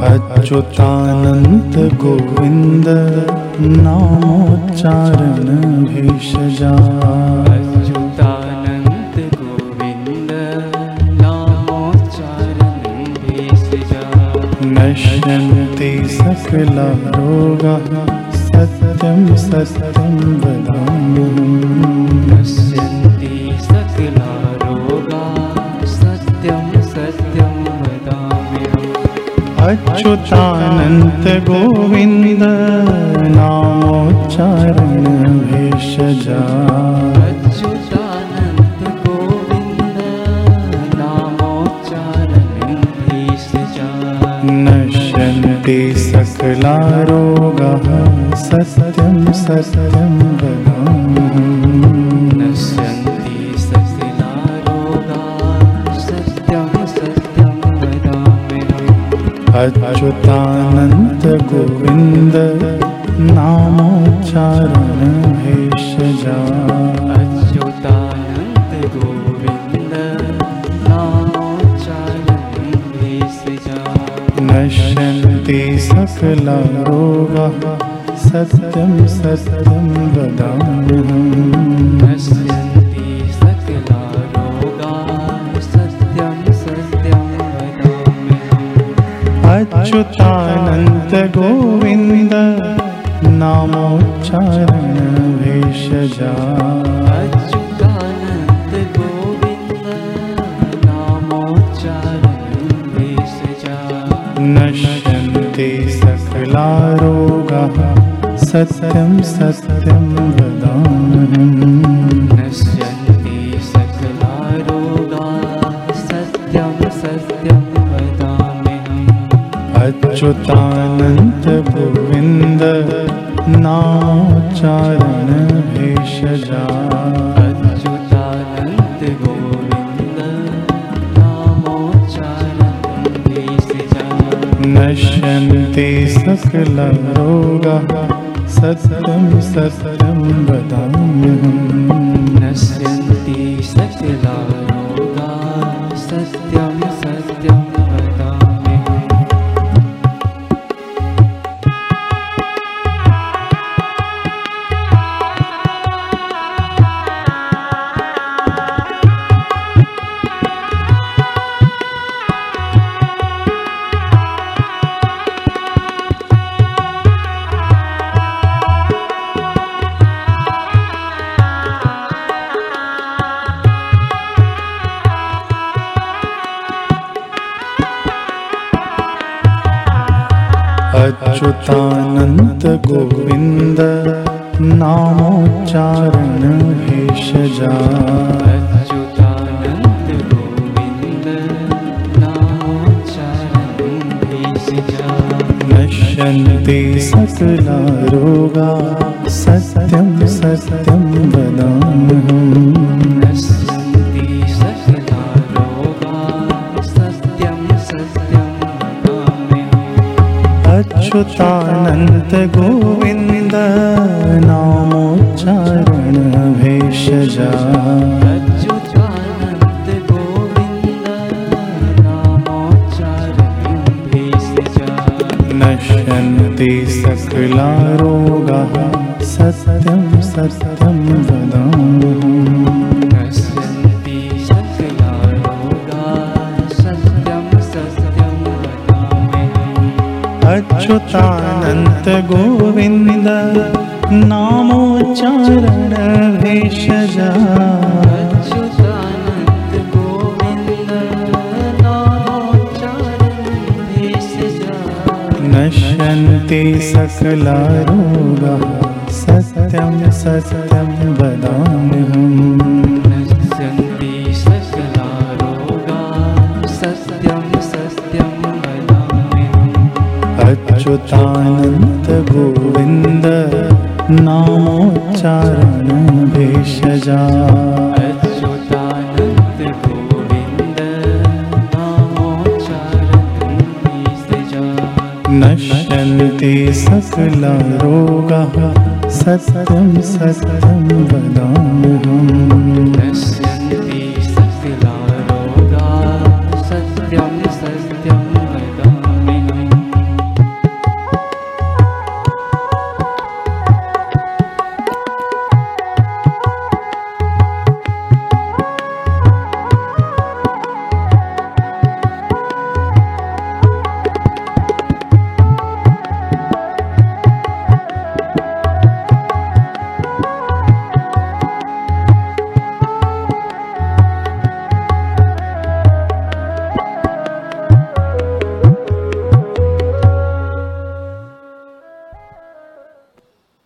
अच्युतानन्त गोविन्द नामोच्चारण भेषजा। अच्युतानन्त गोविन्द नामोच्चारण भेषजा। नश्यन्ति सकलरोगाः सत्यं सत्यं वदामि अच्युतानन्त गोविन्द नामोच्चारण भेषजा अच्युतानन्द गोविन्द नामोच्चारणं भेषजा नश्यन्ति सकलारोगाः सत्यं सत्यं वदामि अच्युतानन्त गोविन्द नामोच्चारण भेषजा अच्युतानन्द गोविन्द नामोच्चारणं भेषजा नश्यन्ति सकलारोगाः सत्यं सत्यं वदाम्यहम् अच्युतानन्त गोविन्द नामोच्चारण भेषजा अच्युतानन्द गोविन्द नामोच्चारणं भेषजा नश्यन्ति सकलारोगाः सत्यं सत्यं वदाम्यहम् अच्युतानन्त गोविन्द नामोच्चारण भेषजा अच्युतानन्द गोविन्द नामोच्चारणं भेषजा नश्यन्ति सकलरोगाः सत्यं सत्यं वदाम्यहम्। नश्यन्ति सकला रोगा सत्यं सत्यं अच्युतानन्त गोविन्द नामोच्चारण भेषजा अच्युतानन्द गोविन्द नामोच्चारणं भेषजा नश्यन्ति सकलारोगा सत्यं सत्यं वदाम्यहम् अच्युतानन्त गोविन्द नामोच्चारण भेषजा अच्युतानन्द गोविन्द नामोच्चारणं भेषजा नश्यन्ति सकलारोगाः सत्यं सत्यं वदाम्यहम् अच्युतानन्त गोविन्द नामोच्चारण भेषजा अच्युतानन्द गोविन्द नश्यन्ति सकलारोगाः सत्यं सत्यं वदाम्यहम् अच्युतानन्त गोविन्द नामोच्चारण भेषजा। अच्युतानन्द गोविन्द नामोच्चारणं भेषजा। नश्यन्ति सकलारोगाः सत्यं सत्यं वदाम्यहम्। नश्यन्ति